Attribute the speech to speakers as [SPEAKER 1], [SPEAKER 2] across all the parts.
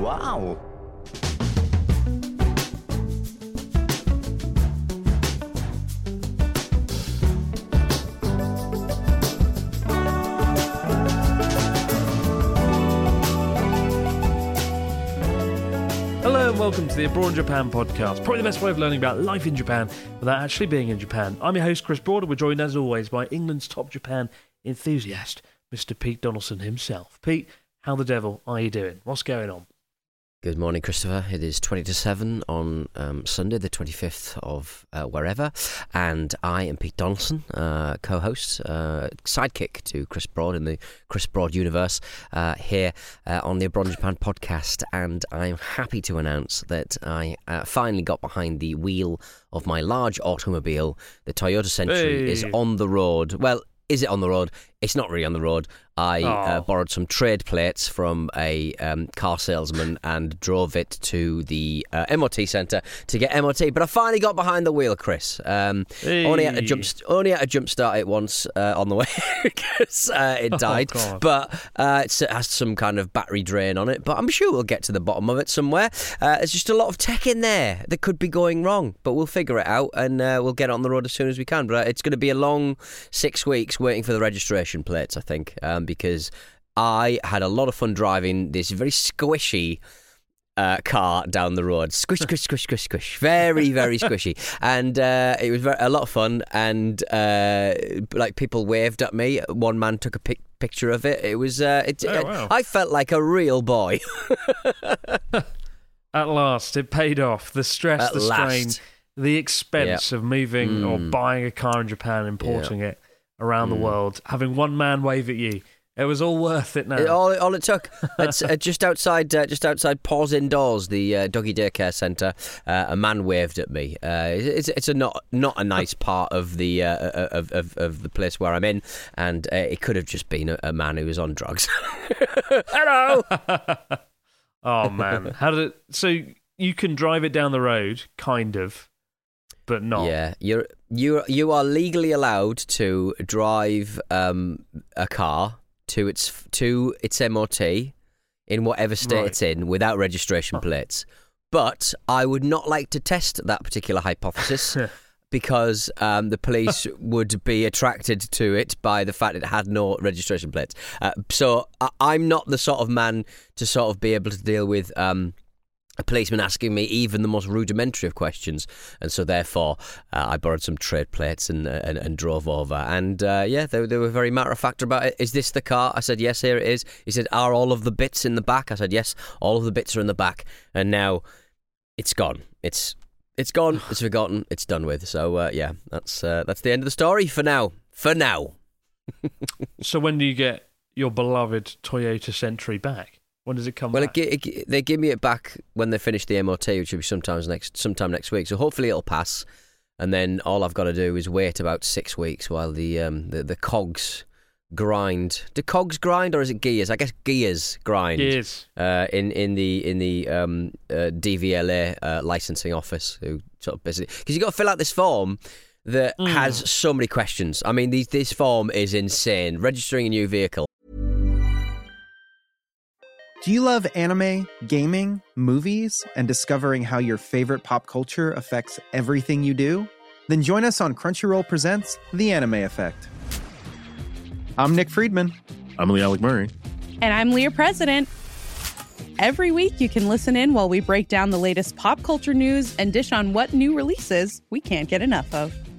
[SPEAKER 1] Wow.
[SPEAKER 2] Hello and welcome to the Abroad in Japan podcast. Probably the best way of learning about life in Japan without actually being in Japan. I'm your host, Chris Broad. We're joined as always by England's top Japan enthusiast, Mr. Pete Donaldson himself. Pete, how the devil are you doing? What's going on?
[SPEAKER 3] Good morning, Christopher. It is 20 to 7 on um, Sunday, the 25th of uh, wherever. And I am Pete Donaldson, uh, co host, uh, sidekick to Chris Broad in the Chris Broad universe uh, here uh, on the Abroad in Japan podcast. And I'm happy to announce that I uh, finally got behind the wheel of my large automobile. The Toyota Century is on the road. Well, is it on the road? It's not really on the road. I uh,
[SPEAKER 2] Oh.
[SPEAKER 3] borrowed some trade plates from a um, car salesman and drove it to the uh, MOT centre to get MOT. But I finally got behind the wheel, Chris. Um, Only had to
[SPEAKER 2] Hey.
[SPEAKER 3] jump, only had to jump start it once uh, on the way because uh, it
[SPEAKER 2] Oh,
[SPEAKER 3] died.
[SPEAKER 2] God.
[SPEAKER 3] but uh, it's, it has some kind of battery drain on it. But I'm sure we'll get to the bottom of it somewhere. Uh, there's just a lot of tech in there that could be going wrong, but we'll figure it out and uh, we'll get on the road as soon as we can. But uh, it's going to be a long six weeks waiting for the registration plates, I think, um, because I had a lot of fun driving this very squishy uh, car down the road. Squish, squish, squish, squish, squish. Very, very squishy. And uh, it was very, a lot of fun. And uh, like people waved at me. One man took a pic- picture of it. It was. Uh, it,
[SPEAKER 2] Oh, wow.
[SPEAKER 3] I felt like a real boy.
[SPEAKER 2] At last, it paid off. The stress,
[SPEAKER 3] At
[SPEAKER 2] the strain,
[SPEAKER 3] last.
[SPEAKER 2] the expense of moving or
[SPEAKER 3] Mm.
[SPEAKER 2] buying a car in Japan, importing it around the
[SPEAKER 3] Mm.
[SPEAKER 2] world, having one man wave at you. It was all worth it now.
[SPEAKER 3] It- all, all it took. It's uh, just outside, uh, just outside Paws Indoors, the uh, doggy daycare centre. Uh, a man waved at me. Uh, it's, it's a not not a nice part of the uh, of, of of the place where I'm in, and uh, it could have just been a, a man who was on drugs. Hello.
[SPEAKER 2] oh man, how did it? So you can drive it down the road, kind of, but not.
[SPEAKER 3] Yeah, you're you you are legally allowed to drive um, a car to its to its MOT in whatever state
[SPEAKER 2] Right.
[SPEAKER 3] it's in without registration plates. But I would not like to test that particular hypothesis because um, the police would be attracted to it by the fact that it had no registration plates. Uh, so I- I'm not the sort of man to sort of be able to deal with. Um, a policeman asking me even the most rudimentary of questions, and so therefore uh, I borrowed some trade plates and and, and drove over. And uh, yeah, they, they were very matter of fact about it. Is this the car? I said yes, here it is. He said, are all of the bits in the back? I said yes, all of the bits are in the back. And now it's gone. It's it's gone. It's forgotten. It's done with. So uh, yeah, that's uh, that's the end of the story for now. For now.
[SPEAKER 2] So when do you get your beloved Toyota Century back? When does it come
[SPEAKER 3] Well, it, it, they give me it back when they finish the MOT, which will be sometimes next sometime next week. So hopefully it'll pass, and then all I've got to do is wait about six weeks while the um, the, the cogs grind. Do cogs grind or is it gears? I guess gears grind.
[SPEAKER 2] Years.
[SPEAKER 3] Uh, in in the in the um, uh, DVLA uh, licensing office, who sort of basically because you've got to fill out this form that
[SPEAKER 2] Mm.
[SPEAKER 3] has so many questions. I mean, these, this form is insane. Registering a new vehicle.
[SPEAKER 4] Do you love anime, gaming, movies, and discovering how your favorite pop culture affects everything you do? Then join us on Crunchyroll Presents The Anime Effect. I'm Nick Friedman.
[SPEAKER 5] I'm Lee Alec Murray.
[SPEAKER 6] And I'm Leah President. Every week, you can listen in while we break down the latest pop culture news and dish on what new releases we can't get enough of.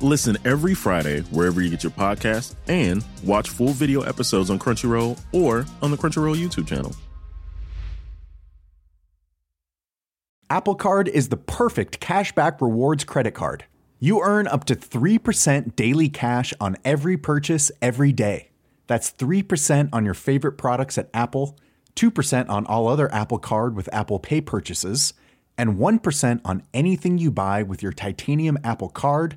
[SPEAKER 5] Listen every Friday wherever you get your podcast and watch full video episodes on Crunchyroll or on the Crunchyroll YouTube channel.
[SPEAKER 7] Apple Card is the perfect cashback rewards credit card. You earn up to 3% daily cash on every purchase every day. That's 3% on your favorite products at Apple, 2% on all other Apple Card with Apple Pay purchases, and 1% on anything you buy with your titanium Apple Card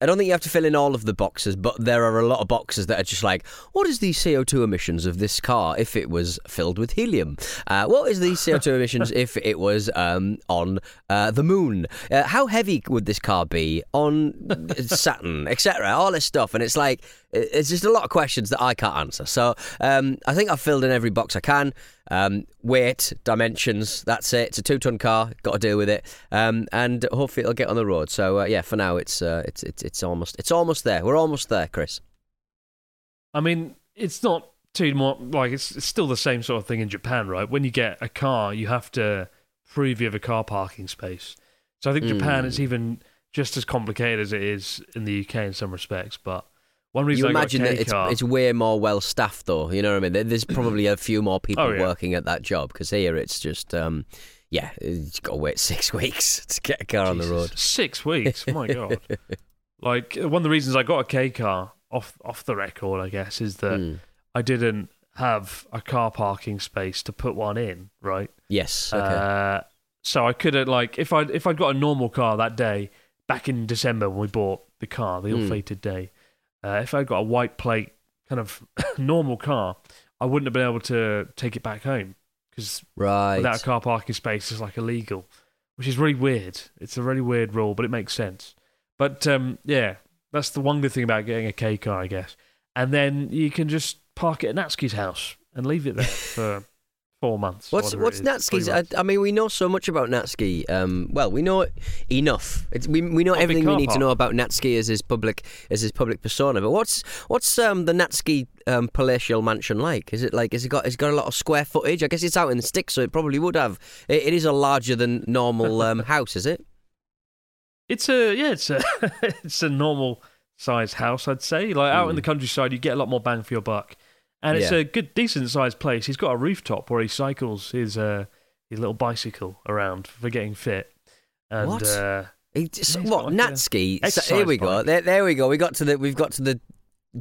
[SPEAKER 3] I don't think you have to fill in all of the boxes, but there are a lot of boxes that are just like, what is the CO2 emissions of this car if it was filled with helium? Uh, what is the CO2 emissions if it was um, on uh, the moon? Uh, how heavy would this car be on Saturn, etc.? All this stuff, and it's like it's just a lot of questions that I can't answer. So um, I think I've filled in every box I can. Um, weight, dimensions, that's it. It's a two-ton car. Got to deal with it, um, and hopefully it'll get on the road. So uh, yeah, for now it's uh, it's it's it's almost it's almost there. We're almost there, Chris.
[SPEAKER 2] I mean, it's not too more like it's, it's still the same sort of thing in Japan, right? When you get a car, you have to prove you have a car parking space. So I think Japan
[SPEAKER 3] Mm.
[SPEAKER 2] is even just as complicated as it is in the UK in some respects. But one reason
[SPEAKER 3] You
[SPEAKER 2] I
[SPEAKER 3] imagine that it's
[SPEAKER 2] car,
[SPEAKER 3] it's way more well staffed, though. You know what I mean? There's probably a few more people
[SPEAKER 2] Oh, yeah.
[SPEAKER 3] working at that job because here it's just um, yeah, you've got to wait six weeks to get a car on the road.
[SPEAKER 2] Six weeks. My God. like one of the reasons I got a K car off off the record, I guess, is that
[SPEAKER 3] Mm.
[SPEAKER 2] I didn't have a car parking space to put one in. Right.
[SPEAKER 3] Yes. Okay.
[SPEAKER 2] Uh, so I could have like if I if I'd got a normal car that day back in December when we bought the car, the ill-fated day. Uh, if I'd got a white plate kind of normal car, I wouldn't have been able to take it back home because
[SPEAKER 3] right.
[SPEAKER 2] without a car parking space is like illegal, which is really weird. It's a really weird rule, but it makes sense. But um, yeah, that's the one good thing about getting a K car, I guess. And then you can just park it at Natsuki's house and leave it there for four months.
[SPEAKER 3] What's what's Natsuki's? I. I mean, we know so much about Natsuki. Um, well, we know enough. It's, we we know everything we need to know about Natsuki as his public as his public persona. But what's what's um, the Natsuki um, palatial mansion like? Is it like? Has it got? Has it got a lot of square footage? I guess it's out in the sticks, so it probably would have. It, it is a larger than normal um, house, is it?
[SPEAKER 2] It's a yeah, it's a it's a normal sized house, I'd say. Like out in the countryside, you get a lot more bang for your buck, and it's
[SPEAKER 3] Yeah.
[SPEAKER 2] a good, decent sized place. He's got a rooftop where he cycles his uh his little bicycle around for getting fit. And
[SPEAKER 3] What?
[SPEAKER 2] Uh,
[SPEAKER 3] It's,
[SPEAKER 2] Yeah,
[SPEAKER 3] what
[SPEAKER 2] like
[SPEAKER 3] Natsuki? So, here we go. There, there we go. We got to the. We've got to the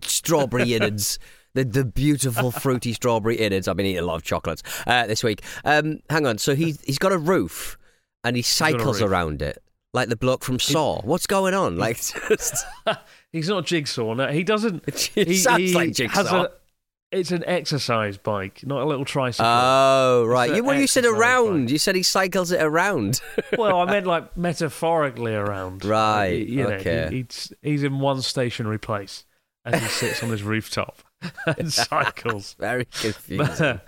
[SPEAKER 3] strawberry innards. The, the beautiful fruity strawberry innards. I've been eating a lot of chocolates uh, this week. Um, hang on. So he he's got a roof, and he cycles around it like the bloke from Saw. What's going on? Like, just,
[SPEAKER 2] he's not jigsaw. No, he doesn't.
[SPEAKER 3] It
[SPEAKER 2] he,
[SPEAKER 3] sounds
[SPEAKER 2] he
[SPEAKER 3] like
[SPEAKER 2] Has
[SPEAKER 3] Jigsaw.
[SPEAKER 2] It's an exercise bike, not a little tricycle.
[SPEAKER 3] oh right. You, well, you said around.
[SPEAKER 2] bike.
[SPEAKER 3] You said he cycles it around.
[SPEAKER 2] well, I meant like metaphorically around.
[SPEAKER 3] Right,
[SPEAKER 2] Like, you know,
[SPEAKER 3] okay.
[SPEAKER 2] he- he's he's in one stationary place as he sits on his rooftop and cycles.
[SPEAKER 3] Very confusing.
[SPEAKER 2] but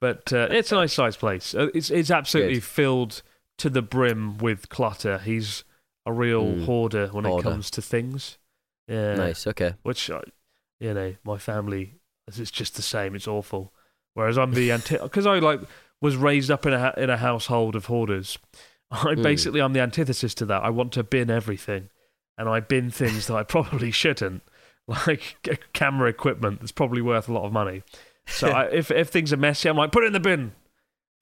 [SPEAKER 2] but uh, it's a nice sized place. Uh, It's it's absolutely
[SPEAKER 3] Good.
[SPEAKER 2] filled to the brim with clutter. He's a real
[SPEAKER 3] Mm.
[SPEAKER 2] hoarder when
[SPEAKER 3] Hoarder.
[SPEAKER 2] it comes to things. Yeah,
[SPEAKER 3] nice. Okay.
[SPEAKER 2] which uh, you know my family it's just the same. It's awful. Whereas I'm the anti because I like was raised up in a in a household of hoarders. I
[SPEAKER 3] Hmm.
[SPEAKER 2] basically I'm the antithesis to that. I want to bin everything, and I bin things that I probably shouldn't, like camera equipment that's probably worth a lot of money. So I, if if things are messy, I'm like put it in the bin.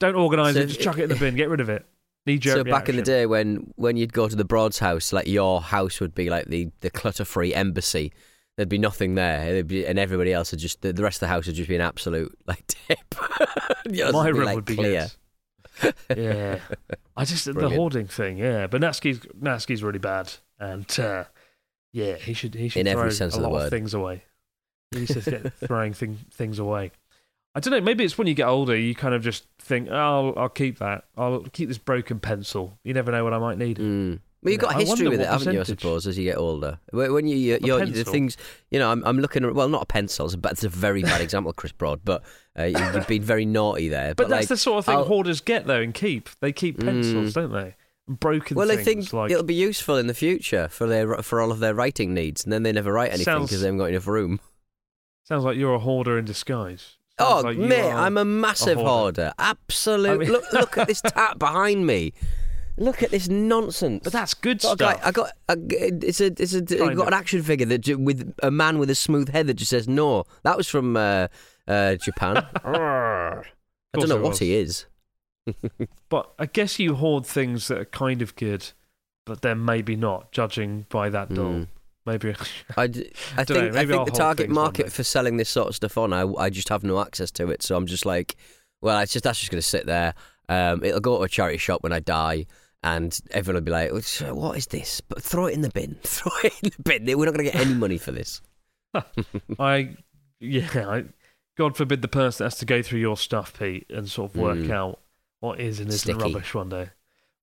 [SPEAKER 2] Don't organise
[SPEAKER 3] So
[SPEAKER 2] it. Just chuck it in the bin. Get rid of it. Knee jerk
[SPEAKER 3] So back in the day when when you'd go to the Broads house, like your house would be like the, the clutter free embassy. There'd be nothing there, be, and everybody else would just the, the rest of the house would just be an absolute like tip.
[SPEAKER 2] My room
[SPEAKER 3] like,
[SPEAKER 2] would be
[SPEAKER 3] clear.
[SPEAKER 2] good. yeah, I just the hoarding thing. Yeah, but Natsuki's Natsuki's really bad, and uh, yeah, he should he should
[SPEAKER 3] In every
[SPEAKER 2] throw
[SPEAKER 3] sense
[SPEAKER 2] a
[SPEAKER 3] of the
[SPEAKER 2] lot
[SPEAKER 3] word.
[SPEAKER 2] of things away. He to get throwing thing, things away. I don't know. Maybe it's when you get older, you kind of just think, oh, I'll, I'll keep that. I'll keep this broken pencil. You never know what I might need.
[SPEAKER 3] Mm. Well, you've got
[SPEAKER 2] I
[SPEAKER 3] history with it, haven't you? I suppose as you get older. When you, you
[SPEAKER 2] A
[SPEAKER 3] you're, the things, you know, I'm, I'm looking. at Well, not a pencil. It's a, it's a very bad example, Chris Broad. But uh, you- you've been very naughty there.
[SPEAKER 2] But,
[SPEAKER 3] But,
[SPEAKER 2] that's
[SPEAKER 3] like,
[SPEAKER 2] the sort of thing
[SPEAKER 3] I'll-
[SPEAKER 2] hoarders get though and keep. They keep pencils,
[SPEAKER 3] Mm.
[SPEAKER 2] don't they? Broken
[SPEAKER 3] Well,
[SPEAKER 2] things
[SPEAKER 3] think
[SPEAKER 2] like
[SPEAKER 3] it'll be useful in the future for their for all of their writing needs, and then they never write anything because they haven't got enough room.
[SPEAKER 2] sounds like you're a hoarder in disguise. Sounds
[SPEAKER 3] Oh,
[SPEAKER 2] like
[SPEAKER 3] mate, I'm a massive
[SPEAKER 2] hoarder.
[SPEAKER 3] hoarder. Absolute.
[SPEAKER 2] I mean-
[SPEAKER 3] look, look at this tap behind me. Look at this nonsense.
[SPEAKER 2] But that's good
[SPEAKER 3] Got a
[SPEAKER 2] stuff.
[SPEAKER 3] guy- I got. A, it's a. It's a. I
[SPEAKER 2] Kind
[SPEAKER 3] got
[SPEAKER 2] of.
[SPEAKER 3] an action figure that with a man with a smooth head that just says no. That was from uh, uh, Japan. I don't know what
[SPEAKER 2] was.
[SPEAKER 3] he is.
[SPEAKER 2] but I guess you hoard things that are kind of good, but then maybe not, judging by that doll.
[SPEAKER 3] Mm.
[SPEAKER 2] Maybe.
[SPEAKER 3] I, d- I
[SPEAKER 2] Dunno,
[SPEAKER 3] think, I
[SPEAKER 2] maybe I'll
[SPEAKER 3] think the target market for selling this sort of stuff on, I, I just have no access to it. So I'm just like, well, it's just that's just going to sit there. Um, it'll go to a charity shop when I die, and everyone will be like, "What's- "What is this?" But throw it in the bin. Throw it in the bin. We're not going to get any money for this.
[SPEAKER 2] I, yeah, I, God forbid the person that has to go through your stuff, Pete, and sort of work
[SPEAKER 3] Mm.
[SPEAKER 2] out what is and isn't rubbish one day.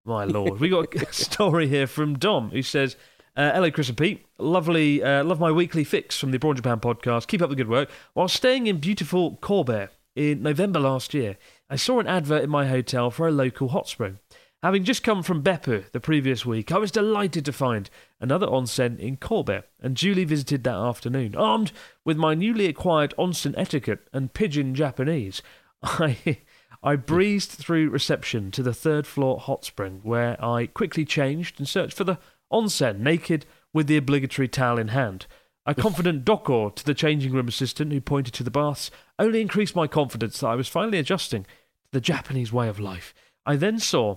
[SPEAKER 2] My lord. we got a story here from Dom who says, uh, Hello, Chris and Pete. Lovely, uh, love my weekly fix from the Abroad Japan podcast. Keep up the good work. While staying in beautiful Corbett in November last year, I saw an advert in my hotel for a local hot spring. Having just come from Beppu the previous week, I was delighted to find another onsen in Corbett and duly visited that afternoon. Armed with my newly acquired onsen etiquette and pidgin Japanese, I, I breezed through reception to the third floor hot spring where I quickly changed and searched for the onsen naked with the obligatory towel in hand. A confident doko to the changing room assistant who pointed to the baths only increased my confidence that I was finally adjusting to the Japanese way of life. I then saw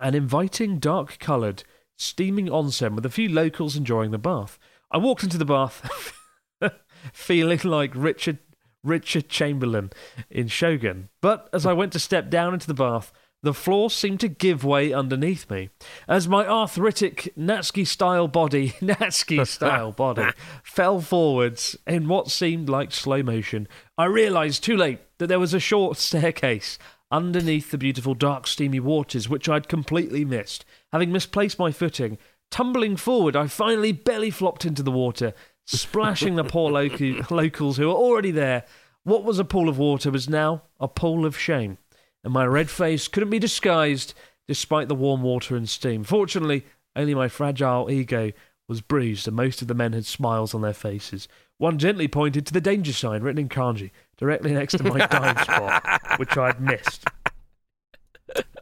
[SPEAKER 2] an inviting dark coloured steaming onsen with a few locals enjoying the bath. I walked into the bath feeling like Richard Richard Chamberlain in Shogun. But as I went to step down into the bath, the floor seemed to give way underneath me as my arthritic Natsuki style body, Natsuki style body, fell forwards in what seemed like slow motion. I realized too late that there was a short staircase underneath the beautiful dark steamy waters which I'd completely missed. Having misplaced my footing, tumbling forward, I finally belly flopped into the water, splashing the poor local- locals who were already there. What was a pool of water was now a pool of shame, and my red face couldn't be disguised despite the warm water and steam. Fortunately, only my fragile ego was bruised, and most of the men had smiles on their faces. One gently pointed to the danger sign written in kanji directly next to my dive spot, which I'd missed.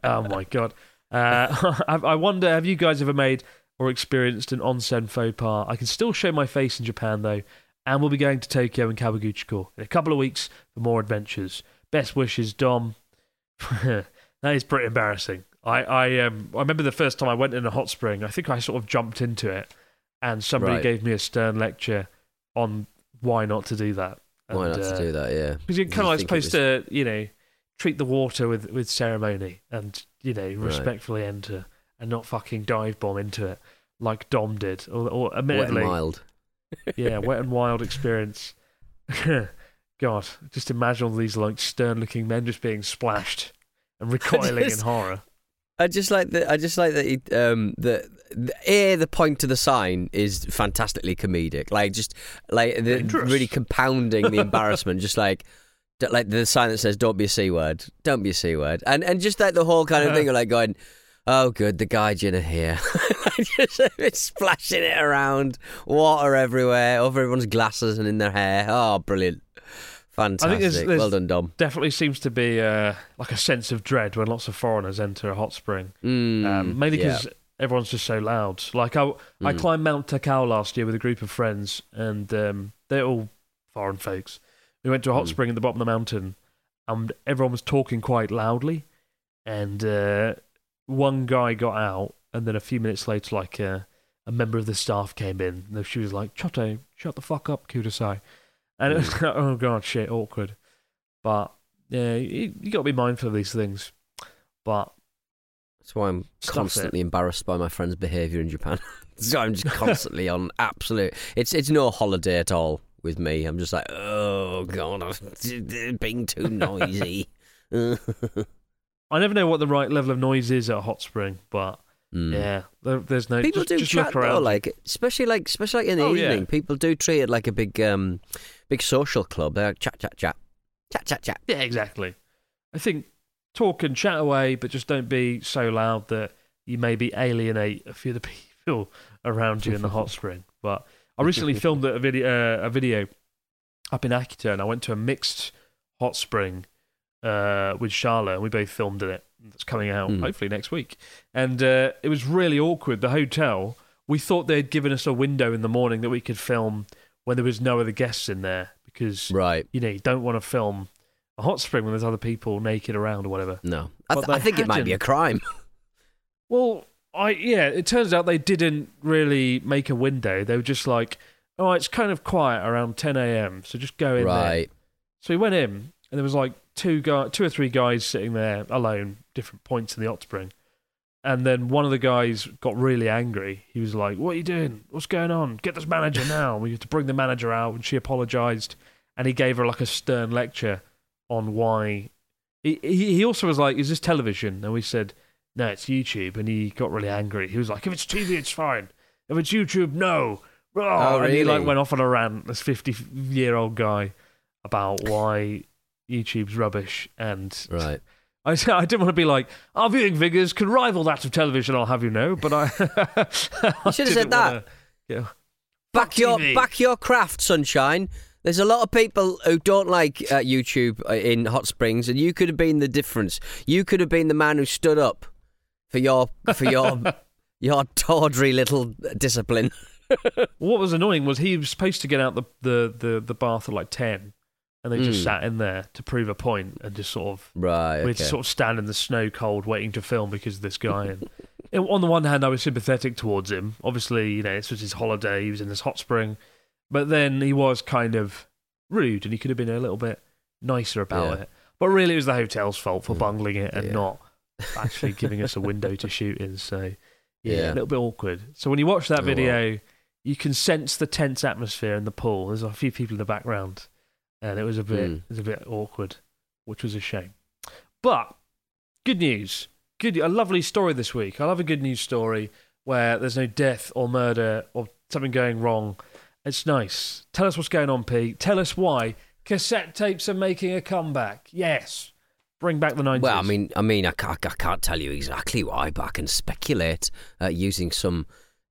[SPEAKER 2] Oh my god! Uh, I, I wonder, have you guys ever made or experienced an onsen faux pas? I can still show my face in Japan though, and we'll be going to Tokyo and Kawaguchiko in a couple of weeks for more adventures. Best wishes, Dom. that is pretty embarrassing. I I um I remember the first time I went in a hot spring. I think I sort of jumped into it, and somebody
[SPEAKER 3] Right.
[SPEAKER 2] gave me a stern lecture on why not to do that.
[SPEAKER 3] Why not
[SPEAKER 2] uh,
[SPEAKER 3] to do that? Yeah,
[SPEAKER 2] because you're kind of like supposed to, you know, treat the water with, with ceremony and, you know, respectfully enter and not fucking dive bomb into it like Dom did. Or, or
[SPEAKER 3] Wet and
[SPEAKER 2] admittedly,
[SPEAKER 3] mild.
[SPEAKER 2] yeah, wet and wild experience. God, just imagine all these like stern looking men just being splashed and recoiling in horror.
[SPEAKER 3] I just like that. I just like that. He, um, the, the a the point to the sign is fantastically comedic. Like just like the, really compounding the embarrassment. just like like the sign that says "Don't be a c word." Don't be a c word. And and just like the whole kind of thing of like going. Oh, good. The gaijin are here. just splashing it around, water everywhere, over everyone's glasses and in their hair. Oh, brilliant! Fantastic.
[SPEAKER 2] there's- there's-
[SPEAKER 3] well done, Dom.
[SPEAKER 2] Definitely seems to be uh, like a sense of dread when lots of foreigners enter a hot spring.
[SPEAKER 3] Mm,
[SPEAKER 2] um, mainly
[SPEAKER 3] yeah.
[SPEAKER 2] because everyone's just so loud. Like I, I
[SPEAKER 3] Mm.
[SPEAKER 2] climbed Mount Takao last year with a group of friends, and um, they're all foreign folks. We went to a hot
[SPEAKER 3] Mm.
[SPEAKER 2] spring at the bottom of the mountain, and everyone was talking quite loudly. And uh, one guy got out, and then a few minutes later, like uh, a member of the staff came in, and she was like, "Chote, shut the fuck up, Kudasai." And it was like, oh god, shit, awkward. But yeah, you, you got to be mindful of these things. But
[SPEAKER 3] That's why I'm
[SPEAKER 2] Stuff
[SPEAKER 3] constantly embarrassed by my friend's behaviour in Japan. so I'm just constantly on absolute. It's it's no holiday at all with me. I'm just like, oh god, I'm being too noisy.
[SPEAKER 2] I never know what the right level of noise is at a hot spring, but
[SPEAKER 3] Mm.
[SPEAKER 2] yeah, there, there's no.
[SPEAKER 3] People
[SPEAKER 2] just,
[SPEAKER 3] do
[SPEAKER 2] just
[SPEAKER 3] chat though,
[SPEAKER 2] around.
[SPEAKER 3] like especially like especially like in the
[SPEAKER 2] Oh, yeah.
[SPEAKER 3] evening. People do treat it like a big um big social club. They're like chat chat chat chat chat chat.
[SPEAKER 2] yeah, exactly. I think talk and chat away, but just don't be so loud that you maybe alienate a few of the people around you in the hot spring. But I recently filmed a video, uh, a video up in Akita, and I went to a mixed hot spring uh, with Charlotte, and we both filmed in it. It's coming out
[SPEAKER 3] Hmm.
[SPEAKER 2] hopefully next week, and uh, it was really awkward. The hotel, we thought they'd given us a window in the morning that we could film when there was no other guests in there because
[SPEAKER 3] Right.
[SPEAKER 2] you know, you don't want to film a hot spring when there's other people naked around or whatever.
[SPEAKER 3] No, I, th- I think it might be a crime.
[SPEAKER 2] Well, I yeah, it turns out they didn't really make a window. They were just like, oh, it's kind of quiet around 10 a.m., so just go in there.
[SPEAKER 3] right.
[SPEAKER 2] So he went in, and there was like two guy, two or three guys sitting there alone, different points in the hot spring. And then one of the guys got really angry. He was like, "What are you doing? What's going on? Get this manager now!" We had to bring the manager out, and she apologized, and he gave her like a stern lecture on why. He he also was like, "Is this television?" And we said, "No, it's YouTube." And he got really angry. He was like, "If it's TV, it's fine. If it's YouTube, no."
[SPEAKER 3] Oh, really?
[SPEAKER 2] And he like went off on a rant. This fifty-year-old guy about why YouTube's rubbish and
[SPEAKER 3] Right.
[SPEAKER 2] I, I didn't want to be like our viewing figures can rival that of television. I'll have you know, but I.
[SPEAKER 3] You should have said that.
[SPEAKER 2] Yeah.
[SPEAKER 3] Back your back your craft, sunshine. There's a lot of people who don't like uh, YouTube uh, in Hot Springs, and you could have been the difference. You could have been the man who stood up for your for your your tawdry little discipline.
[SPEAKER 2] What was annoying was he was supposed to get out the the the, the bath at like ten, and they just
[SPEAKER 3] Mm.
[SPEAKER 2] sat in there to prove a point and just sort of
[SPEAKER 3] Right.
[SPEAKER 2] we had to
[SPEAKER 3] Okay.
[SPEAKER 2] sort of stand in the snow cold waiting to film because of this guy. And and on the one hand, I was sympathetic towards him. Obviously, you know, this was his holiday. He was in this hot spring, but then he was kind of rude, and he could have been a little bit nicer about
[SPEAKER 3] Yeah.
[SPEAKER 2] it. But really, it was the hotel's fault for
[SPEAKER 3] Mm.
[SPEAKER 2] bungling it and
[SPEAKER 3] Yeah.
[SPEAKER 2] not actually giving us a window to shoot in. So yeah,
[SPEAKER 3] Yeah.
[SPEAKER 2] a little bit awkward. So when you watch that
[SPEAKER 3] Oh,
[SPEAKER 2] video, you can sense the tense atmosphere in the pool. There's a few people in the background, and it was a bit
[SPEAKER 3] Mm.
[SPEAKER 2] it was a bit awkward, which was a shame. But good news, good a lovely story this week. I love a good news story where there's no death or murder or something going wrong. It's nice. Tell us what's going on, Pete. Tell us why cassette tapes are making a comeback. Yes, bring back the nineties.
[SPEAKER 3] Well, I mean, I mean, I can't, I can't tell you exactly why, but I can speculate uh, using some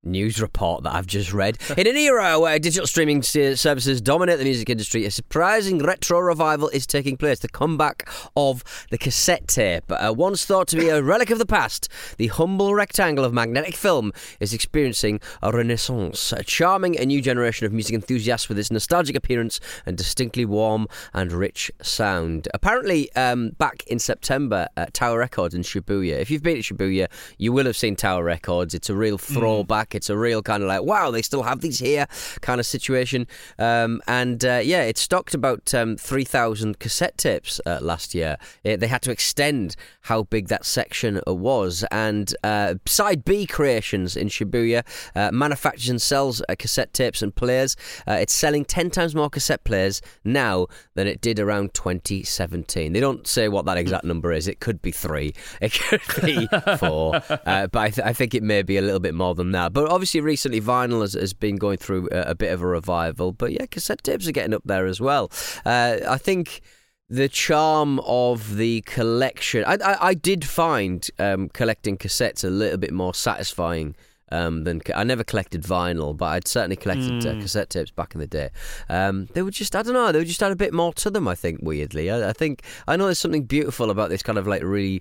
[SPEAKER 3] news report that I've just read. In an era where digital streaming services dominate the music industry, a surprising retro revival is taking place. The comeback of the cassette tape, uh, once thought to be a relic of the past, the humble rectangle of magnetic film is experiencing a renaissance, charming a new generation of music enthusiasts with its nostalgic appearance and distinctly warm and rich sound. Apparently, um, back in September, uh, Tower Records in Shibuya. If you've been to Shibuya, you will have seen Tower Records. It's a real throwback. It's a real kind of like, wow, they still have these here kind of situation. Um, and uh, yeah, it stocked about um, 3,000 cassette tapes uh, last year. Uh, they had to extend how big that section was. And uh, Side B Creations in Shibuya uh, manufactures and sells uh, cassette tapes and players. Uh, it's selling 10 times more cassette players now than it did around 2017. They don't say what that exact number is. It could be three, it could be four, uh, but I, th- I think it may be a little bit more than that. But obviously, recently vinyl has, has been going through a, a bit of a revival. But yeah, cassette tapes are getting up there as well. Uh, I think the charm of the collection. I, I, I did find um, collecting cassettes a little bit more satisfying. Um, than I never collected vinyl, but I'd certainly collected uh,
[SPEAKER 2] Mm.
[SPEAKER 3] cassette tapes back in the day. Um, they were just, I don't know, they were just had a bit more to them. I think weirdly, I, I think I know there's something beautiful about this kind of like really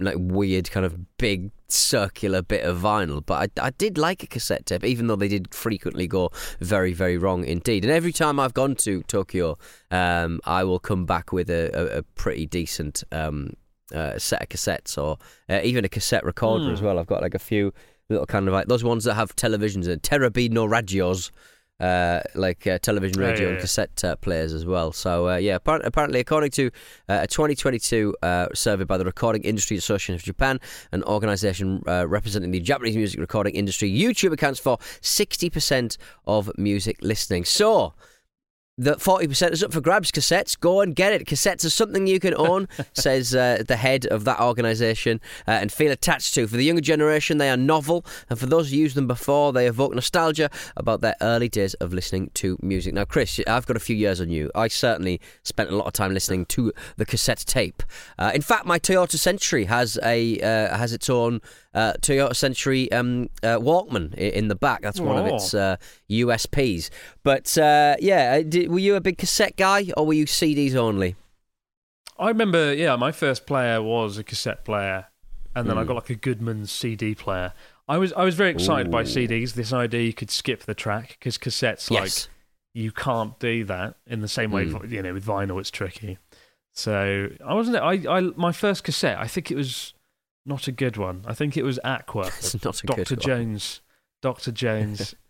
[SPEAKER 3] like weird kind of big circular bit of vinyl but I, I did like a cassette tape even though they did frequently go very very wrong indeed. And every time I've gone to Tokyo um, I will come back with a, a, a pretty decent um, uh, set of cassettes or uh, even a cassette recorder
[SPEAKER 2] Hmm.
[SPEAKER 3] as well. I've got like a few little kind of like those ones that have televisions and Terabino radios uh, like uh, television,
[SPEAKER 2] Yeah,
[SPEAKER 3] radio,
[SPEAKER 2] yeah,
[SPEAKER 3] and cassette uh, players as well. So uh, yeah, appar- apparently, according to uh, a 2022 uh, survey by the Recording Industry Association of Japan, an organisation uh, representing the Japanese music recording industry, YouTube accounts for 60% of music listening. So. The 40% is up for grabs, cassettes. Go and get it. Cassettes are something you can own, says uh, the head of that organisation, uh, and feel attached to. For the younger generation, they are novel, and for those who used them before, they evoke nostalgia about their early days of listening to music. Now, Chris, I've got a few years on you. I certainly spent a lot of time listening to the cassette tape. Uh, in fact, my Toyota Century has a uh, has its own uh, Toyota Century um, uh, Walkman in the back. That's one of
[SPEAKER 2] Oh.
[SPEAKER 3] its uh, USPs. But uh, yeah, uh, did, were you a big cassette guy or were you CDs only?
[SPEAKER 2] I remember, yeah, my first player was a cassette player, and then I
[SPEAKER 3] Hmm.
[SPEAKER 2] got like a Goodman CD player. I was I was very excited by CDs. This idea you could skip the track because cassettes,
[SPEAKER 3] yes.
[SPEAKER 2] like you can't do that in the same way.
[SPEAKER 3] Hmm.
[SPEAKER 2] You know, with vinyl, it's tricky. So I wasn't. I, I my first cassette. I think it was not a good one. I think it was Aqua.
[SPEAKER 3] It's not a
[SPEAKER 2] Doctor
[SPEAKER 3] good one.
[SPEAKER 2] Jones. Doctor Jones.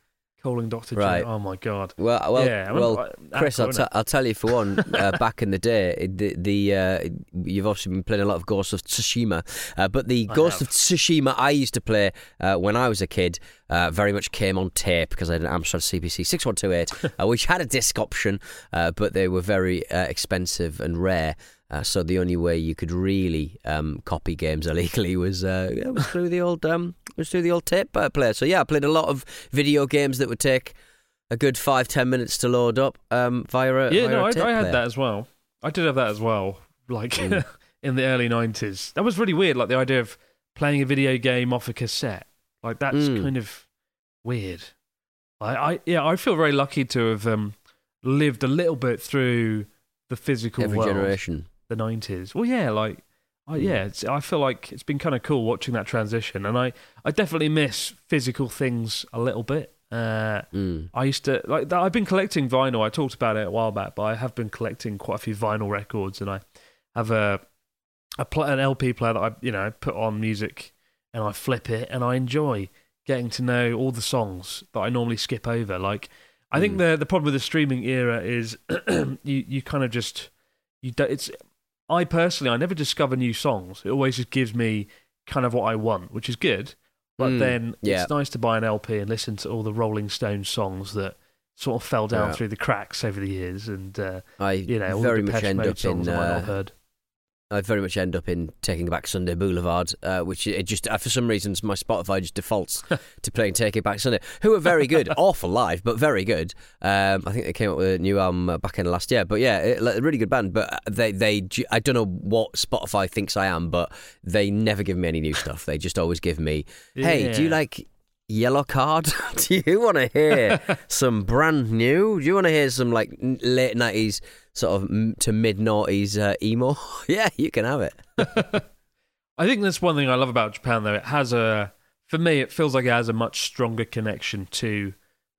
[SPEAKER 2] calling Doctor
[SPEAKER 3] Right.
[SPEAKER 2] Jones. Oh my god.
[SPEAKER 3] Well, well,
[SPEAKER 2] yeah.
[SPEAKER 3] Well,
[SPEAKER 2] uh,
[SPEAKER 3] Chris, I'll, t- I'll tell you for one. Uh, back in the day, the, the uh, you've obviously been playing a lot of Ghost of Tsushima, uh, but the
[SPEAKER 2] I
[SPEAKER 3] Ghost
[SPEAKER 2] have.
[SPEAKER 3] of Tsushima I used to play uh, when I was a kid uh, very much came on tape because I had an Amstrad CPC six one two eight, uh, which had a disc option, uh, but they were very uh, expensive and rare. Uh, so the only way you could really um, copy games illegally was uh, yeah, was through the old um, was through the old tape uh, player. So yeah, I played a lot of video games that would take a good five ten minutes to load up um, via a
[SPEAKER 2] Yeah,
[SPEAKER 3] via
[SPEAKER 2] no,
[SPEAKER 3] a
[SPEAKER 2] I,
[SPEAKER 3] tape
[SPEAKER 2] I had
[SPEAKER 3] player.
[SPEAKER 2] that as well. I did have that as well. Like
[SPEAKER 3] Mm.
[SPEAKER 2] in the early nineties, that was really weird. Like the idea of playing a video game off a cassette. Like that's
[SPEAKER 3] Mm.
[SPEAKER 2] kind of weird. I, I, yeah, I feel very lucky to have um, lived a little bit through the physical
[SPEAKER 3] Every
[SPEAKER 2] world,
[SPEAKER 3] generation.
[SPEAKER 2] The nineties. Well, yeah, like. I,
[SPEAKER 3] Mm.
[SPEAKER 2] yeah, it's, I feel like it's been kind of cool watching that transition, and I, I definitely miss physical things a little bit. Uh,
[SPEAKER 3] Mm.
[SPEAKER 2] I used to like. I've been collecting vinyl. I talked about it a while back, but I have been collecting quite a few vinyl records, and I have a a pl- an LP player that I you know put on music, and I flip it, and I enjoy getting to know all the songs that I normally skip over. Like I think
[SPEAKER 3] Mm.
[SPEAKER 2] the the problem with the streaming era is you you kind of just you don't, it's I personally I never discover new songs. It always just gives me kind of what I want, which is good. But
[SPEAKER 3] Mm,
[SPEAKER 2] then
[SPEAKER 3] yeah.
[SPEAKER 2] it's nice to buy an LP and listen to all the Rolling Stones songs that sort of fell down
[SPEAKER 3] Yeah.
[SPEAKER 2] through the cracks over the years, and uh,
[SPEAKER 3] I
[SPEAKER 2] you know all
[SPEAKER 3] very
[SPEAKER 2] the
[SPEAKER 3] much end up in.
[SPEAKER 2] I might not have
[SPEAKER 3] Uh,
[SPEAKER 2] heard.
[SPEAKER 3] I very much end up in taking back Sunday Boulevard, uh, which it just uh, for some reasons my Spotify just defaults to playing Taking Back Sunday, who are very good, awful live, but very good. Um, I think they came up with a new album uh, back in last year, but yeah, it, like, a really good band. But uh, they they I don't know what Spotify thinks I am, but they never give me any new stuff. They just always give me, hey, do you like Yellowcard? do you want to hear some brand new? Do you want to hear some like late nineties sort of to mid noughties uh, emo? yeah, you can have it.
[SPEAKER 2] I think that's one thing I love about Japan, though. It has a, for me, it feels like it has a much stronger connection to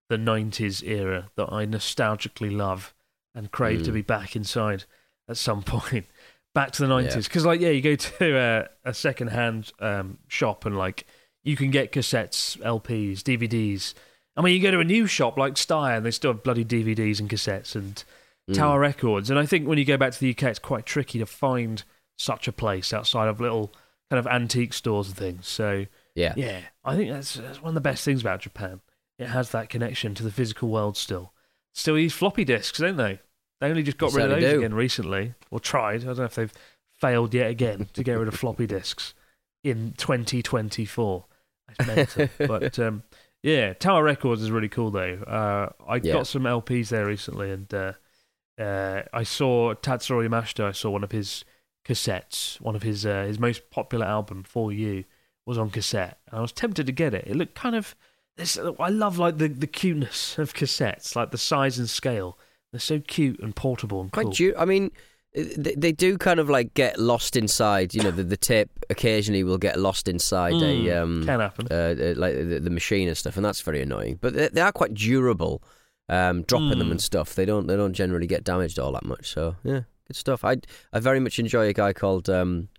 [SPEAKER 2] the 90s era that I nostalgically love and crave to
[SPEAKER 3] Mm.
[SPEAKER 2] be back inside at some point. Back to the 90s. Because, like, yeah, you go to a, a second hand um, shop and, like, you can get cassettes, LPs, DVDs. I mean, you go to a new shop like Tsutaya and they still have bloody DVDs and cassettes and
[SPEAKER 3] Mm.
[SPEAKER 2] Tower Records. And I think when you go back to the UK, it's quite tricky to find such a place outside of little kind of antique stores and things. So,
[SPEAKER 3] Yeah.
[SPEAKER 2] yeah, I think that's, that's one of the best things about Japan. It has that connection to the physical world still. Still use floppy disks, don't they? They only just got
[SPEAKER 3] They
[SPEAKER 2] rid of those
[SPEAKER 3] do.
[SPEAKER 2] again recently, or tried. I don't know if they've failed yet again to get rid of floppy disks in 2024. Mental. but um, yeah, Tower Records is really cool though. Uh, I
[SPEAKER 3] Yeah.
[SPEAKER 2] got some LPs there recently, and uh, uh, I saw Tatsuro Yamashita. I saw one of his cassettes, one of his uh, his most popular album, For You, was on cassette, and I was tempted to get it. It looked kind of. This, I love like the, the cuteness of cassettes, like the size and scale. They're so cute and portable and
[SPEAKER 3] Quite
[SPEAKER 2] cool.
[SPEAKER 3] du- I mean, they, they do kind of like get lost inside. You know, the, the tape occasionally will get lost inside
[SPEAKER 2] Mm,
[SPEAKER 3] a um,
[SPEAKER 2] Can happen.
[SPEAKER 3] uh, uh, like the, the machine and stuff, and that's very annoying. But they, they are quite durable. Um, dropping them
[SPEAKER 2] Mm.
[SPEAKER 3] and stuff, they don't they don't generally get damaged all that much. So yeah, good stuff. I I very much enjoy a guy called um,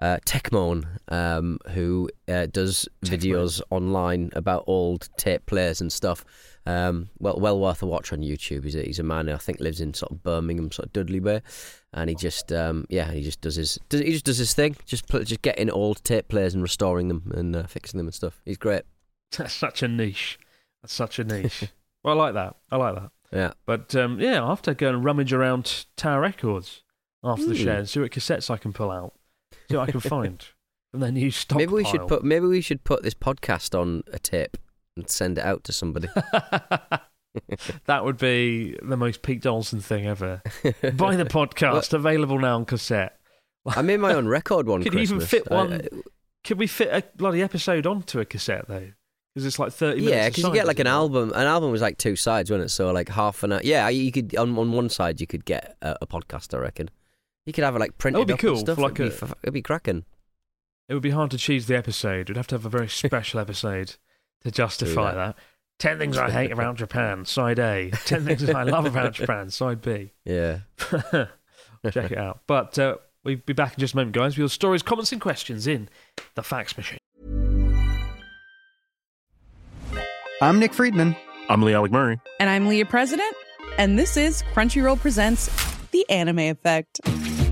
[SPEAKER 3] uh, Techmoan, um, who uh, does videos online about old tape players and stuff. Um, well, well worth a watch on YouTube. He's a, he's a man who I think lives in sort of Birmingham, sort of Dudley Bay, and he just um, yeah, he just does his does, he just does his thing. Just pl- just getting old tape players and restoring them and uh, fixing them and stuff. He's great.
[SPEAKER 2] That's such a niche. That's such a niche. well, I like that. I like that.
[SPEAKER 3] Yeah.
[SPEAKER 2] But um, yeah, I'll have to go and rummage around Tower Records after the
[SPEAKER 3] Hmm.
[SPEAKER 2] show and see what cassettes I can pull out. See what I can find from their new stockpile.
[SPEAKER 3] Maybe we should put maybe we should put this podcast on a tape and send it out to somebody.
[SPEAKER 2] that would be the most Pete Donaldson thing ever. Buy the podcast, available now on cassette.
[SPEAKER 3] I made my own record one.
[SPEAKER 2] Could you even fit one
[SPEAKER 3] I-
[SPEAKER 2] Could we fit a bloody episode onto a cassette though? Because it's like thirty minutes.
[SPEAKER 3] yeah, because you get like an
[SPEAKER 2] it?
[SPEAKER 3] album. An album was like two sides, wasn't it? So like half an hour. Yeah, you could on on one side you could get a, a podcast. I reckon you could have it like printed
[SPEAKER 2] would be cool
[SPEAKER 3] stuff.
[SPEAKER 2] for, like,
[SPEAKER 3] it'd, be,
[SPEAKER 2] a-
[SPEAKER 3] f- it'd be cracking.
[SPEAKER 2] It would be hard to choose the episode. We'd have to have a very special episode to justify
[SPEAKER 3] that.
[SPEAKER 2] that. Ten things I hate about Japan, side A. Ten things I love about Japan, side B.
[SPEAKER 3] Yeah.
[SPEAKER 2] check it out. But uh, we'll be back in just a moment, guys, with your stories, comments, and questions in the fax machine.
[SPEAKER 4] I'm Nick Friedman.
[SPEAKER 5] I'm Lee Alec Murray.
[SPEAKER 6] And I'm Leah President, and this is Crunchyroll Presents The Anime Effect.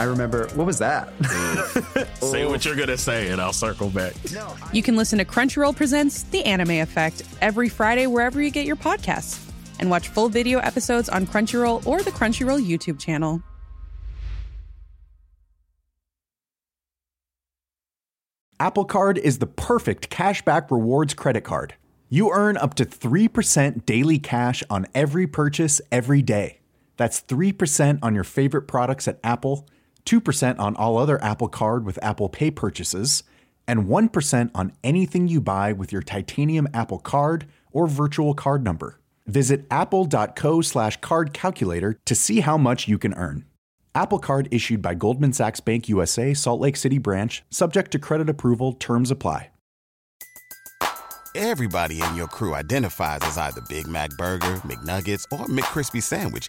[SPEAKER 1] I remember, what was that?
[SPEAKER 5] Say what you're gonna say, and I'll circle back.
[SPEAKER 6] You can listen to Crunchyroll Presents The Anime Effect every Friday wherever you get your podcasts. And watch full video episodes on Crunchyroll or the Crunchyroll YouTube channel.
[SPEAKER 7] Apple Card is the perfect cashback rewards credit card. You earn up to 3% daily cash on every purchase every day. That's 3% on your favorite products at Apple, 2% on all other Apple Card with Apple Pay purchases, and 1% on anything you buy with your titanium Apple Card or virtual card number. Visit apple.co slash card calculator to see how much you can earn. Apple Card issued by Goldman Sachs Bank USA, Salt Lake City branch, subject to credit approval, terms apply.
[SPEAKER 8] Everybody in your crew identifies as either Big Mac Burger, McNuggets, or McCrispy Sandwich.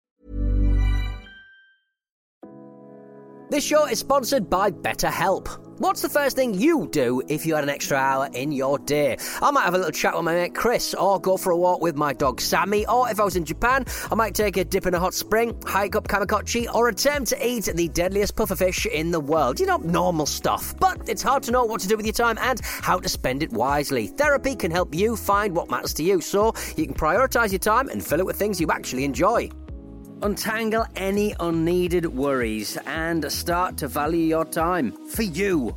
[SPEAKER 3] This show is sponsored by BetterHelp. What's the first thing you do if you had an extra hour in your day? I might have a little chat with my mate Chris, or go for a walk with my dog Sammy, or if I was in Japan, I might take a dip in a hot spring, hike up Kamikochi, or attempt to eat the deadliest pufferfish in the world. You know, normal stuff. But it's hard to know what to do with your time and how to spend it wisely. Therapy can help you find what matters to you, so you can prioritize your time and fill it with things you actually enjoy. Untangle any unneeded worries and start to value your time for you.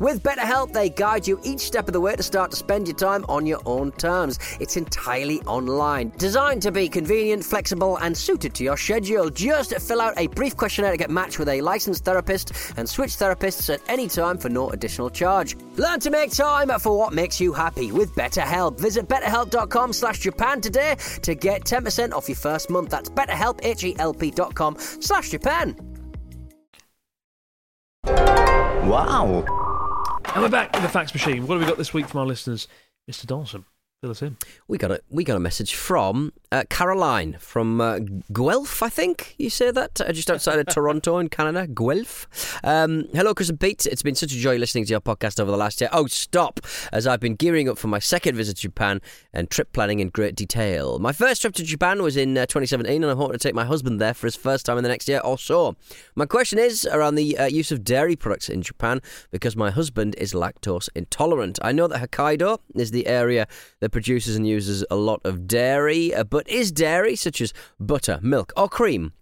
[SPEAKER 3] With BetterHelp, they guide you each step of the way to start to spend your time on your own terms. It's entirely online, designed to be convenient, flexible, and suited to your schedule. Just fill out a brief questionnaire to get matched with a licensed therapist and switch therapists at any time for no additional charge. Learn to make time for what makes you happy with BetterHelp. Visit betterhelp.com slash Japan today to get 10% off your first month. That's betterhelp, H-E-L-P dot com slash Japan.
[SPEAKER 1] Wow.
[SPEAKER 2] And we're back with the fax machine. What have we got this week from our listeners? Mr. Dawson, fill us in.
[SPEAKER 3] We got a we got a message from uh, Caroline from uh, Guelph, I think you say that, uh, just outside of Toronto in Canada. Guelph. Um, hello, Chris and Pete. It's been such a joy listening to your podcast over the last year. Oh, stop! As I've been gearing up for my second visit to Japan and trip planning in great detail. My first trip to Japan was in uh, 2017, and I'm hoping to take my husband there for his first time in the next year or so. My question is around the uh, use of dairy products in Japan because my husband is lactose intolerant. I know that Hokkaido is the area that produces and uses a lot of dairy, uh, but is dairy, such as butter, milk, or cream,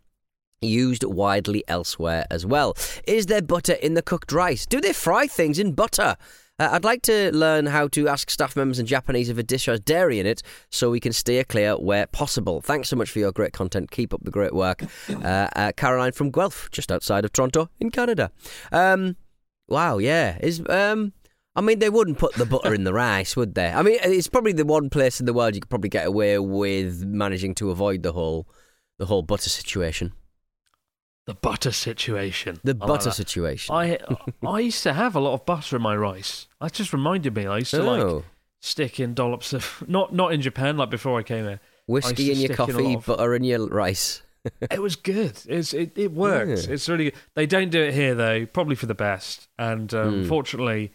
[SPEAKER 3] used widely elsewhere as well? Is there butter in the cooked rice? Do they fry things in butter? Uh, I'd like to learn how to ask staff members in Japanese if a dish has dairy in it so we can steer clear where possible. Thanks so much for your great content. Keep up the great work. Uh, uh, Caroline from Guelph, just outside of Toronto in Canada. Um, wow, yeah. Is um, I mean, they wouldn't put the butter in the rice, would they? I mean, it's probably the one place in the world you could probably get away with managing to avoid the whole, the whole butter situation.
[SPEAKER 2] The butter situation.
[SPEAKER 3] The
[SPEAKER 2] I
[SPEAKER 3] butter
[SPEAKER 2] that.
[SPEAKER 3] situation.
[SPEAKER 2] I I used to have a lot of butter in my rice. That just reminded me. I used to
[SPEAKER 3] Oh.
[SPEAKER 2] like stick in dollops of not not in Japan like before I came here.
[SPEAKER 3] Whiskey in your coffee,
[SPEAKER 2] lot of-
[SPEAKER 3] butter in your rice.
[SPEAKER 2] it was good. It's it, it works.
[SPEAKER 3] Yeah.
[SPEAKER 2] It's really good. They don't do it here though, probably for the best. And um,
[SPEAKER 3] Hmm.
[SPEAKER 2] fortunately,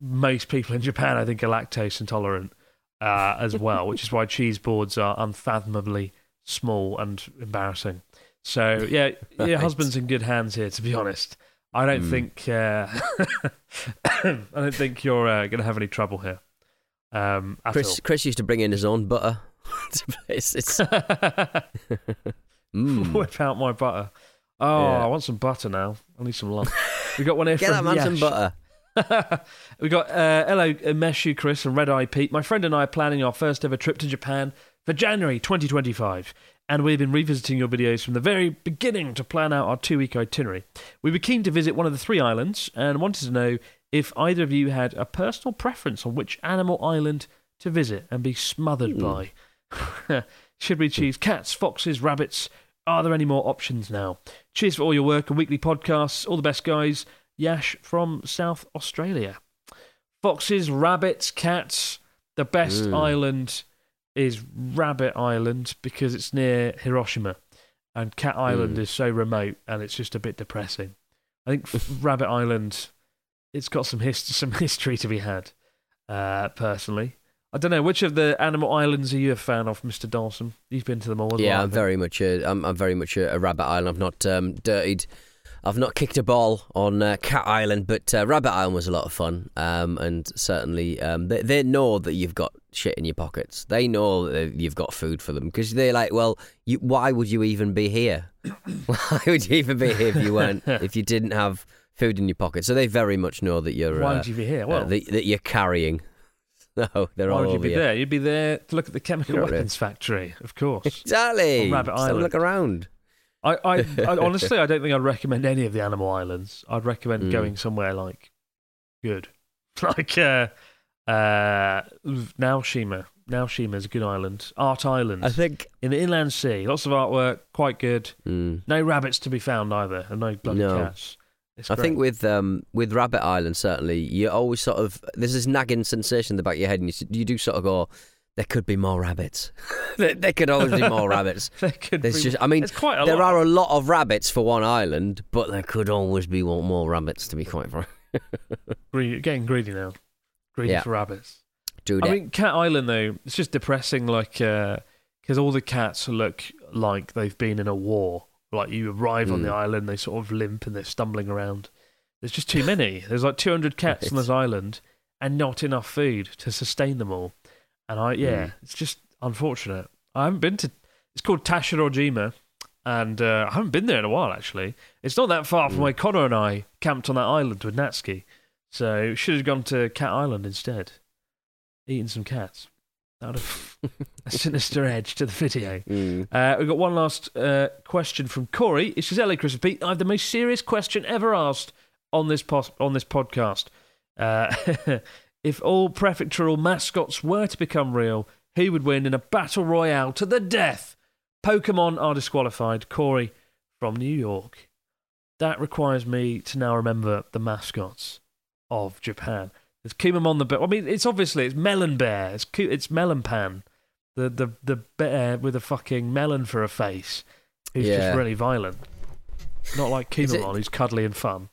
[SPEAKER 2] most people in Japan I think are lactose intolerant uh, as well, which is why cheese boards are unfathomably small and embarrassing. So yeah, your husband's in good hands here. To be honest, I don't
[SPEAKER 3] Hmm.
[SPEAKER 2] think uh, I don't think you're uh, going to have any trouble here. Um, at all.
[SPEAKER 3] Chris, Chris used to bring in his own butter. to places. Mm.
[SPEAKER 2] Whip out my butter. Oh,
[SPEAKER 3] Yeah.
[SPEAKER 2] I want some butter now. I need some lunch. We got one here
[SPEAKER 3] Get that man some butter.
[SPEAKER 2] we got uh, hello, uh, Meshu, Chris, and Red Eye Pete. My friend and I are planning our first ever trip to Japan for January 2025, and we've been revisiting your videos from the very beginning to plan out our two-week itinerary. We were keen to visit one of the three islands and wanted to know if either of you had a personal preference on which animal island to visit and be smothered by. Should we choose cats, foxes, rabbits? Are there any more options now? Cheers for all your work and weekly podcasts. All the best, guys. Yash from South Australia. Foxes, rabbits, cats. The best
[SPEAKER 3] Mm.
[SPEAKER 2] island is Rabbit Island because it's near Hiroshima, and Cat Island
[SPEAKER 3] Mm.
[SPEAKER 2] is so remote and it's just a bit depressing. I think Rabbit Island, it's got some hist- some history to be had. Uh, personally, I don't know which of the animal islands are you a fan of, Mister Dawson? You've been to them all. as
[SPEAKER 3] Yeah,
[SPEAKER 2] well,
[SPEAKER 3] I'm very much a, I'm, I'm very much a, a Rabbit Island. I've not um, dirtied, I've not kicked a ball on uh, Cat Island, but uh, Rabbit Island was a lot of fun. Um, and certainly, um, they, they know that you've got shit in your pockets. They know that you've got food for them because they're like, well, you, why would you even be here? why would you even be here if you weren't, if you didn't have food in your pocket? So they very much know that you're,
[SPEAKER 2] Why
[SPEAKER 3] uh,
[SPEAKER 2] would you be here?
[SPEAKER 3] uh,
[SPEAKER 2] Well,
[SPEAKER 3] that, that you're carrying. No, they're
[SPEAKER 2] why
[SPEAKER 3] all
[SPEAKER 2] would you be there? You'd be there to look at the chemical weapons factory, of course.
[SPEAKER 3] Exactly.
[SPEAKER 2] On Rabbit
[SPEAKER 3] a look around.
[SPEAKER 2] I, I, I honestly, I don't think I'd recommend any of the animal islands. I'd recommend
[SPEAKER 3] Mm.
[SPEAKER 2] going somewhere like good, like uh, uh, Naoshima. Naoshima is a good island. Art Island
[SPEAKER 3] I think.
[SPEAKER 2] in the inland sea. Lots of artwork, quite good.
[SPEAKER 3] Mm.
[SPEAKER 2] No rabbits to be found either, and no bloody
[SPEAKER 3] No.
[SPEAKER 2] cats.
[SPEAKER 3] I think with um, with Rabbit Island, certainly you always sort of there's this nagging sensation in the back of your head, and you, you do sort of go, "There could be more rabbits. there, there could always be more rabbits."
[SPEAKER 2] there could
[SPEAKER 3] There's
[SPEAKER 2] be,
[SPEAKER 3] just, I mean, there
[SPEAKER 2] lot.
[SPEAKER 3] are a lot of rabbits for one island, but there could always be more rabbits. To be quite frank,
[SPEAKER 2] Greedy, getting greedy now. Greedy
[SPEAKER 3] Yeah.
[SPEAKER 2] for rabbits.
[SPEAKER 3] do
[SPEAKER 2] I
[SPEAKER 3] that.
[SPEAKER 2] mean, Cat Island though, it's just depressing. Like, because all the cats look like they've been in a war. Like you arrive on the
[SPEAKER 3] Mm.
[SPEAKER 2] island, they sort of limp and they're stumbling around. There's just too many. There's like 200 cats on this island, and not enough food to sustain them all. And I, yeah,
[SPEAKER 3] Mm.
[SPEAKER 2] it's just unfortunate. I haven't been to. It's called Tashirojima, and uh, I haven't been there in a while actually. It's not that far from
[SPEAKER 3] Mm.
[SPEAKER 2] where Connor and I camped on that island with Natsuki. So should have gone to Cat Island instead, eating some cats. That would have a sinister edge to the video.
[SPEAKER 3] Mm.
[SPEAKER 2] Uh, we've got one last uh, question from Corey. It says, "Hello, Chris and Pete. I have the most serious question ever asked on this pos- on this podcast. Uh, if all prefectural mascots were to become real, who would win in a battle royale to the death? Pokemon are disqualified. Corey from New York. That requires me to now remember the mascots of Japan. There's Kumamon the bear. I mean, it's obviously it's Melon Bear. It's it's Melon Pan, the the the bear with a fucking melon for a face, who's
[SPEAKER 3] Yeah.
[SPEAKER 2] just really violent. Not like Kumamon, who's cuddly and fun.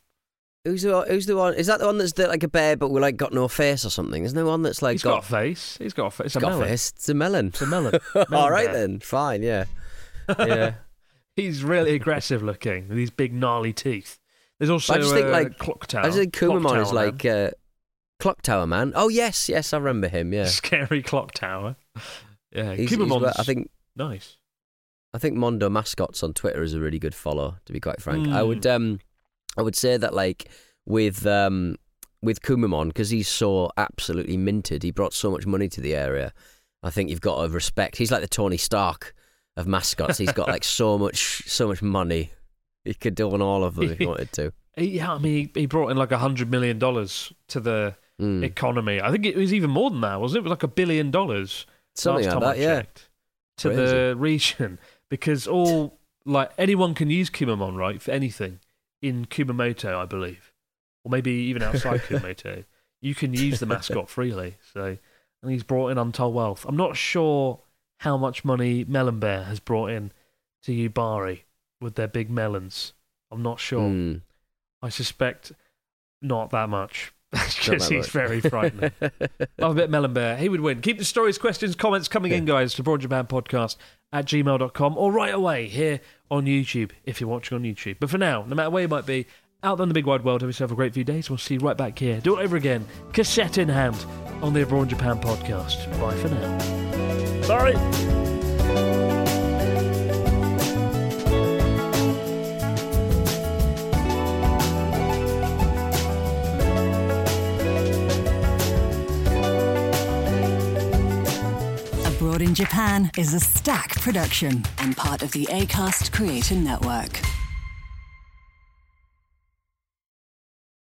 [SPEAKER 3] Who's the who's the one? Is that the one that's the, like a bear but with like got no face or something? Isn't there one that's like
[SPEAKER 2] He's got, a face. He's got a face. It's a
[SPEAKER 3] got a
[SPEAKER 2] melon.
[SPEAKER 3] face? It's a melon.
[SPEAKER 2] It's a melon.
[SPEAKER 3] All
[SPEAKER 2] Melon
[SPEAKER 3] right
[SPEAKER 2] bear.
[SPEAKER 3] then, fine, yeah, yeah.
[SPEAKER 2] He's really aggressive looking with these big gnarly teeth. There's also
[SPEAKER 3] I just think,
[SPEAKER 2] uh,
[SPEAKER 3] like-
[SPEAKER 2] Clock Tower.
[SPEAKER 3] I just think Kumamon is like uh, Clock Tower Man. Oh yes, yes, I remember him. Yeah,
[SPEAKER 2] scary clock tower. Yeah,
[SPEAKER 3] He's- he's
[SPEAKER 2] Kumamon's
[SPEAKER 3] well- I think
[SPEAKER 2] nice.
[SPEAKER 3] I think Mondo mascots on Twitter is a really good follow. To be quite frank, I
[SPEAKER 2] Mm.
[SPEAKER 3] would um I would say that like with um with Kumamon because he's so absolutely minted. He brought so much money to the area. I think you've got to respect. He's like the Tony Stark of mascots. He's got like so much so much money. He could do on all of them if he wanted to.
[SPEAKER 2] Yeah, I mean, he, he brought in like a hundred million dollars to the
[SPEAKER 3] Mm.
[SPEAKER 2] economy. I think it was even more than that, wasn't it? It was like a billion dollars.
[SPEAKER 3] Something
[SPEAKER 2] last
[SPEAKER 3] like
[SPEAKER 2] time
[SPEAKER 3] that,
[SPEAKER 2] I
[SPEAKER 3] yeah.
[SPEAKER 2] checked, To the region because all like anyone can use Kumamon right for anything in Kumamoto, I believe, or maybe even outside Kumamoto. You can use the mascot freely. So, and he's brought in untold wealth. I'm not sure how much money Melon Bear has brought in to Yubari with their big melons. I'm not sure.
[SPEAKER 3] Mm.
[SPEAKER 2] I suspect not that much. Because he's very frightening. Love a bit Melon Bear. He would win. Keep the stories, questions, comments coming in, guys, to Podcast at gmail.com or right away here on YouTube if you're watching on YouTube. But for now, no matter where you might be, out there in the big wide world, have yourself a great few days. We'll see you right back here. Do it over again, cassette in hand, on the Abroad Japan Podcast. Bye for now. Bye.
[SPEAKER 9] Abroad in Japan is Acast production and part of the ACAST Creator Network.